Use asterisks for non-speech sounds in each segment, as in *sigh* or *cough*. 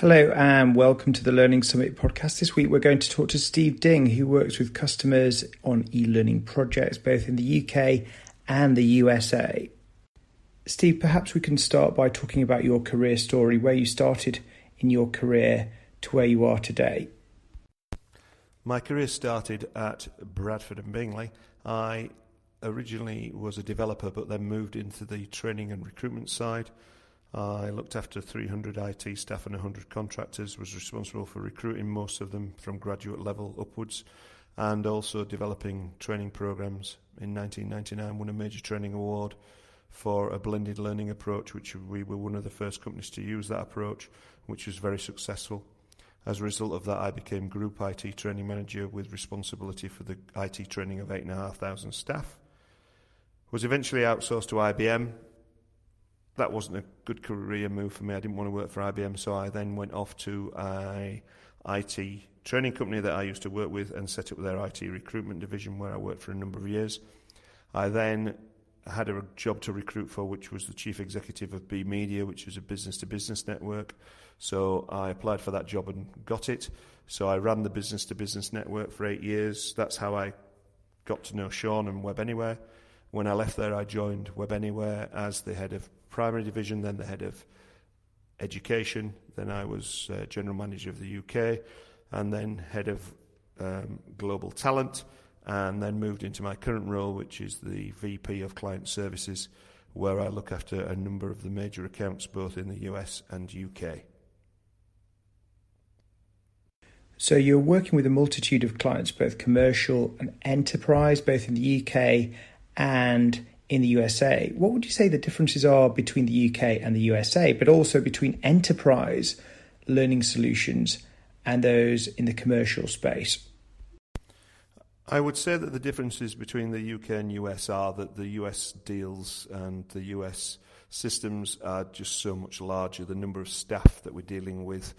Hello and welcome to the Learning Summit podcast. This week we're going to talk to Steve Ding, who works with customers on e learning projects both in the UK and the USA. Steve, perhaps we can start by talking about your career story, where you started in your career to where you are today. My career started at Bradford and Bingley. I originally was a developer but then moved into the training and recruitment side. I looked after 300 IT staff and 100 contractors, was responsible for recruiting most of them from graduate level upwards, and also developing training programs. In 1999, won a major training award for a blended learning approach, which we were one of the first companies to use that approach, which was very successful. As a result of that, I became Group IT Training Manager with responsibility for the IT training of 8,500 staff. Was eventually outsourced to IBM that wasn't a good career move for me. I didn't want to work for IBM, so I then went off to a IT training company that I used to work with and set up their IT recruitment division where I worked for a number of years. I then had a job to recruit for, which was the chief executive of B Media, which is a business to business network. So I applied for that job and got it. So I ran the business to business network for eight years. That's how I got to know Sean and Webanywhere. When I left there, I joined Webanywhere as the head of primary division, then the head of education. Then I was uh, general manager of the UK, and then head of um, global talent, and then moved into my current role, which is the VP of client services, where I look after a number of the major accounts both in the US and UK. So you're working with a multitude of clients, both commercial and enterprise, both in the UK and in the USA. What would you say the differences are between the UK and the USA, but also between enterprise learning solutions and those in the commercial space? I would say that the differences between the UK and US are that the US deals and the US systems are just so much larger. The number of staff that we're dealing with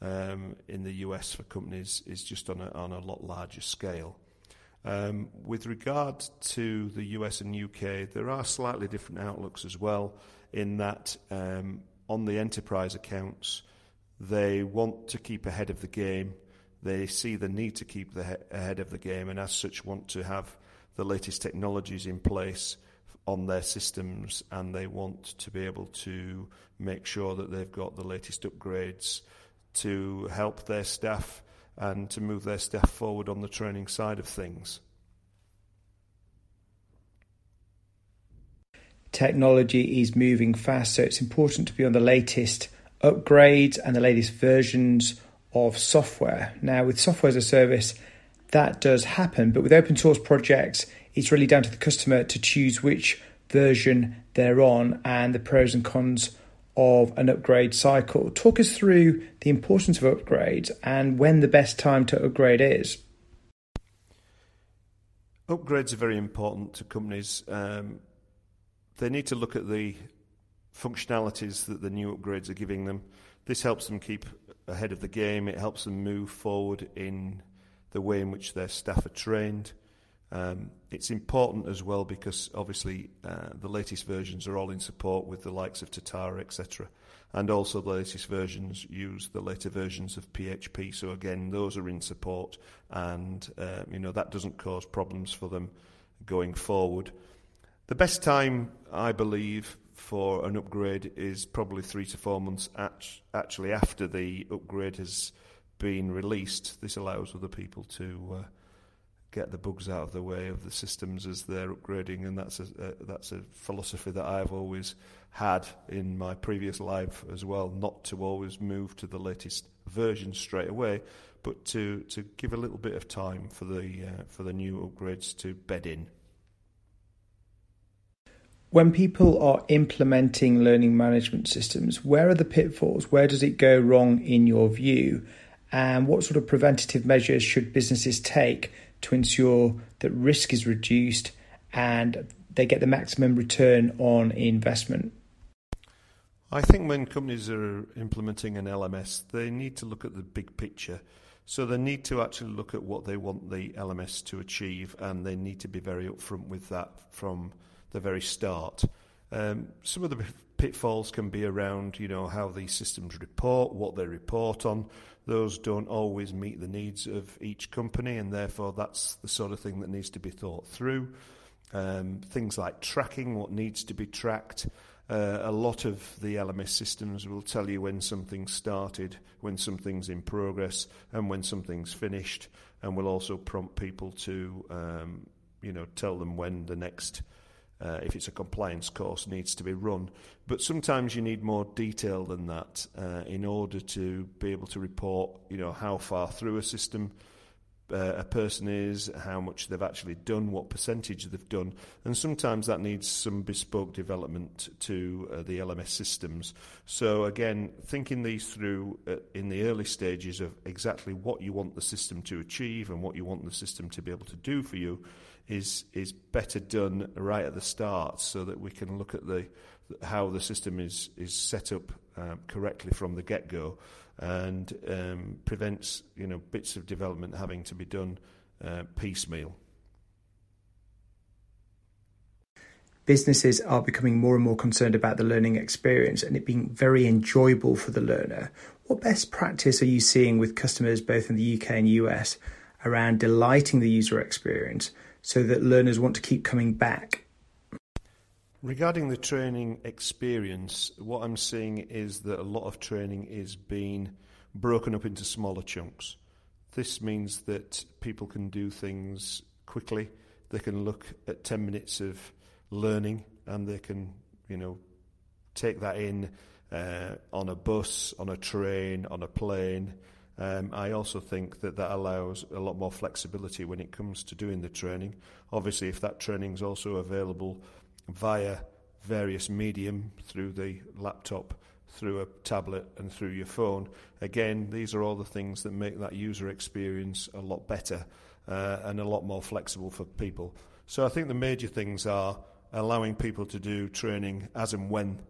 um, in the US for companies is just on a, on a lot larger scale. Um, with regard to the US and UK, there are slightly different outlooks as well, in that um, on the enterprise accounts, they want to keep ahead of the game. They see the need to keep the he- ahead of the game, and as such, want to have the latest technologies in place on their systems, and they want to be able to make sure that they've got the latest upgrades to help their staff and to move their staff forward on the training side of things. Technology is moving fast, so it's important to be on the latest upgrades and the latest versions of software. Now, with software as a service, that does happen, but with open source projects, it's really down to the customer to choose which version they're on and the pros and cons of an upgrade cycle. Talk us through the importance of upgrades and when the best time to upgrade is. Upgrades are very important to companies. Um, they need to look at the functionalities that the new upgrades are giving them. This helps them keep ahead of the game. It helps them move forward in the way in which their staff are trained. Um, it's important as well because obviously uh, the latest versions are all in support with the likes of Totara, etc. And also the latest versions use the later versions of PHP. So again, those are in support, and uh, you know that doesn't cause problems for them going forward. The best time, I believe, for an upgrade is probably three to four months actually after the upgrade has been released. This allows other people to uh, get the bugs out of the way of the systems as they're upgrading, and that's a, that's a philosophy that I've always had in my previous life as well. Not to always move to the latest version straight away, but to to give a little bit of time for the uh, for the new upgrades to bed in. When people are implementing learning management systems, where are the pitfalls? Where does it go wrong in your view? And what sort of preventative measures should businesses take to ensure that risk is reduced and they get the maximum return on investment? I think when companies are implementing an LMS, they need to look at the big picture. So they need to actually look at what they want the LMS to achieve, and they need to be very upfront with that from the very start. Um, some of the pitfalls can be around, you know, how these systems report, what they report on. Those don't always meet the needs of each company, and therefore that's the sort of thing that needs to be thought through. Um, things like tracking, what needs to be tracked. Uh, a lot of the LMS systems will tell you when something's started, when something's in progress, and when something's finished, and will also prompt people to, um, you know, tell them when the next uh, if it's a compliance course, needs to be run. But sometimes you need more detail than that uh, in order to be able to report, you know, how far through a system uh, a person is, how much they've actually done, what percentage they've done, and sometimes that needs some bespoke development to uh, the LMS systems. So again, thinking these through uh, in the early stages of exactly what you want the system to achieve and what you want the system to be able to do for you is is better done right at the start, so that we can look at the how the system is is set up um, correctly from the get go, and um, prevents you know bits of development having to be done uh, piecemeal. Businesses are becoming more and more concerned about the learning experience and it being very enjoyable for the learner. What best practice are you seeing with customers both in the UK and US around delighting the user experience so that learners want to keep coming back? Regarding the training experience, what I'm seeing is that a lot of training is being broken up into smaller chunks. This means that people can do things quickly. They can look at 10 minutes of learning and they can, you know, take that in uh, on a bus, on a train, on a plane, um, I also think that that allows a lot more flexibility when it comes to doing the training. Obviously, if that training is also available via various medium through the laptop, through a tablet, and through your phone, again, these are all the things that make that user experience a lot better uh, and a lot more flexible for people. So I think the major things are allowing people to do training as and when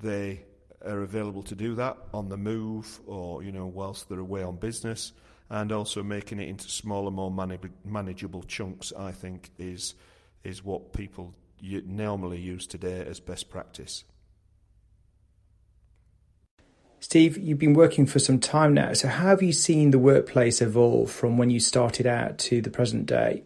they are available to do that on the move or you know whilst they're away on business and also making it into smaller more manageable chunks I think is is what people normally use today as best practice Steve, you've been working for some time now, so how have you seen the workplace evolve from when you started out to the present day?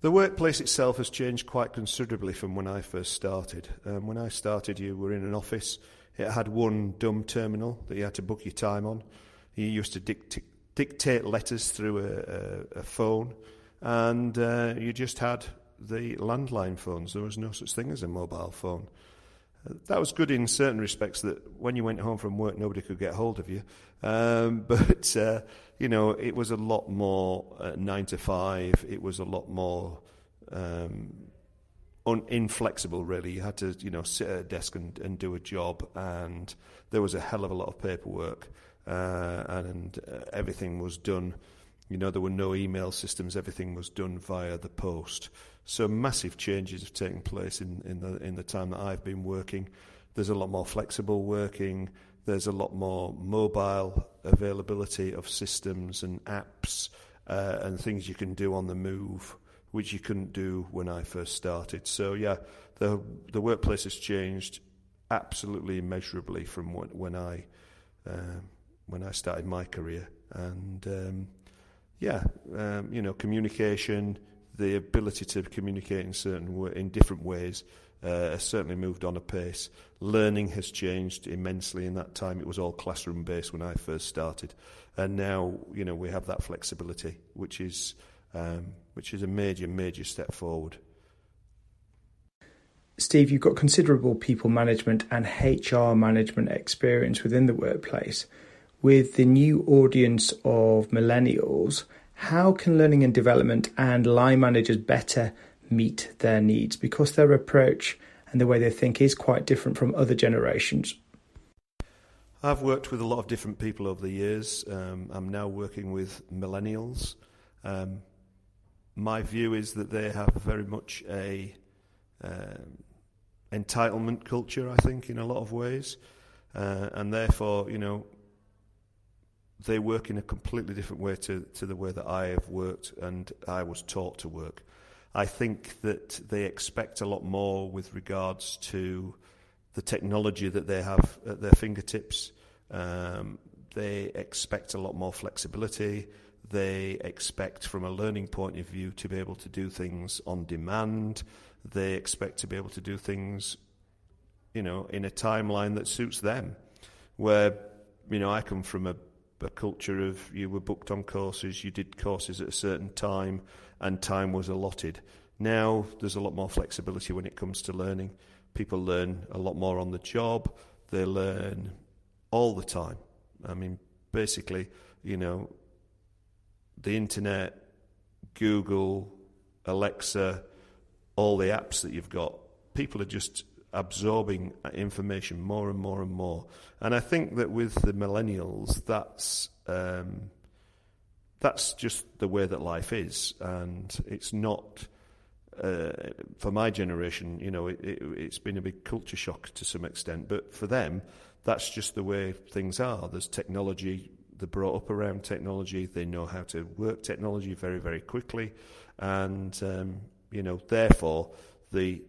The workplace itself has changed quite considerably from when I first started. Um, when I started, you were in an office. It had one dumb terminal that you had to book your time on. You used to dict- dictate letters through a, a, a phone, and uh, you just had the landline phones. There was no such thing as a mobile phone. Uh, that was good in certain respects that when you went home from work, nobody could get hold of you. Um, *laughs* but uh, you know, it was a lot more uh, nine to five. It was a lot more um, un- inflexible, really. You had to, you know, sit at a desk and, and do a job, and there was a hell of a lot of paperwork, uh, and uh, everything was done. You know, there were no email systems. Everything was done via the post. So massive changes have taken place in, in the in the time that I've been working. There's a lot more flexible working. There's a lot more mobile availability of systems and apps uh, and things you can do on the move, which you couldn't do when I first started. So yeah, the the workplace has changed absolutely immeasurably from when, when I uh, when I started my career, and um, yeah, um, you know, communication, the ability to communicate in certain in different ways uh, has certainly moved on a pace. Learning has changed immensely in that time. It was all classroom based when I first started, and now you know we have that flexibility, which is um, which is a major major step forward. Steve, you've got considerable people management and HR management experience within the workplace. With the new audience of millennials, how can learning and development and line managers better meet their needs because their approach and the way they think is quite different from other generations. I've worked with a lot of different people over the years. Um, I'm now working with millennials. Um, my view is that they have very much a um, entitlement culture. I think in a lot of ways, uh, and therefore, you know, they work in a completely different way to, to the way that I have worked and I was taught to work. I think that they expect a lot more with regards to the technology that they have at their fingertips. Um, they expect a lot more flexibility. They expect, from a learning point of view, to be able to do things on demand. They expect to be able to do things, you know, in a timeline that suits them. Where, you know, I come from a, a culture of you were booked on courses, you did courses at a certain time, and time was allotted. Now there's a lot more flexibility when it comes to learning. People learn a lot more on the job. They learn all the time. I mean, basically, you know, the internet, Google, Alexa, all the apps that you've got, people are just absorbing information more and more and more. And I think that with the millennials, that's um, that's just the way that life is, and it's not. Uh, for my generation, you know, it, it, it's been a big culture shock to some extent, but for them, that's just the way things are. There's technology, they're brought up around technology, they know how to work technology very, very quickly, and, um, you know, therefore, the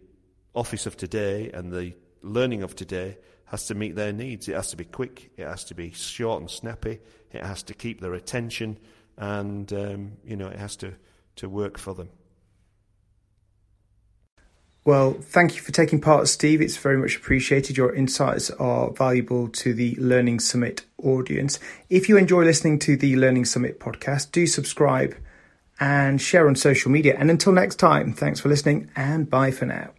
office of today and the learning of today has to meet their needs. It has to be quick, it has to be short and snappy, it has to keep their attention, and, um, you know, it has to, to work for them. Well, thank you for taking part, Steve. It's very much appreciated. Your insights are valuable to the Learning Summit audience. If you enjoy listening to the Learning Summit podcast, do subscribe and share on social media. And until next time, thanks for listening and bye for now.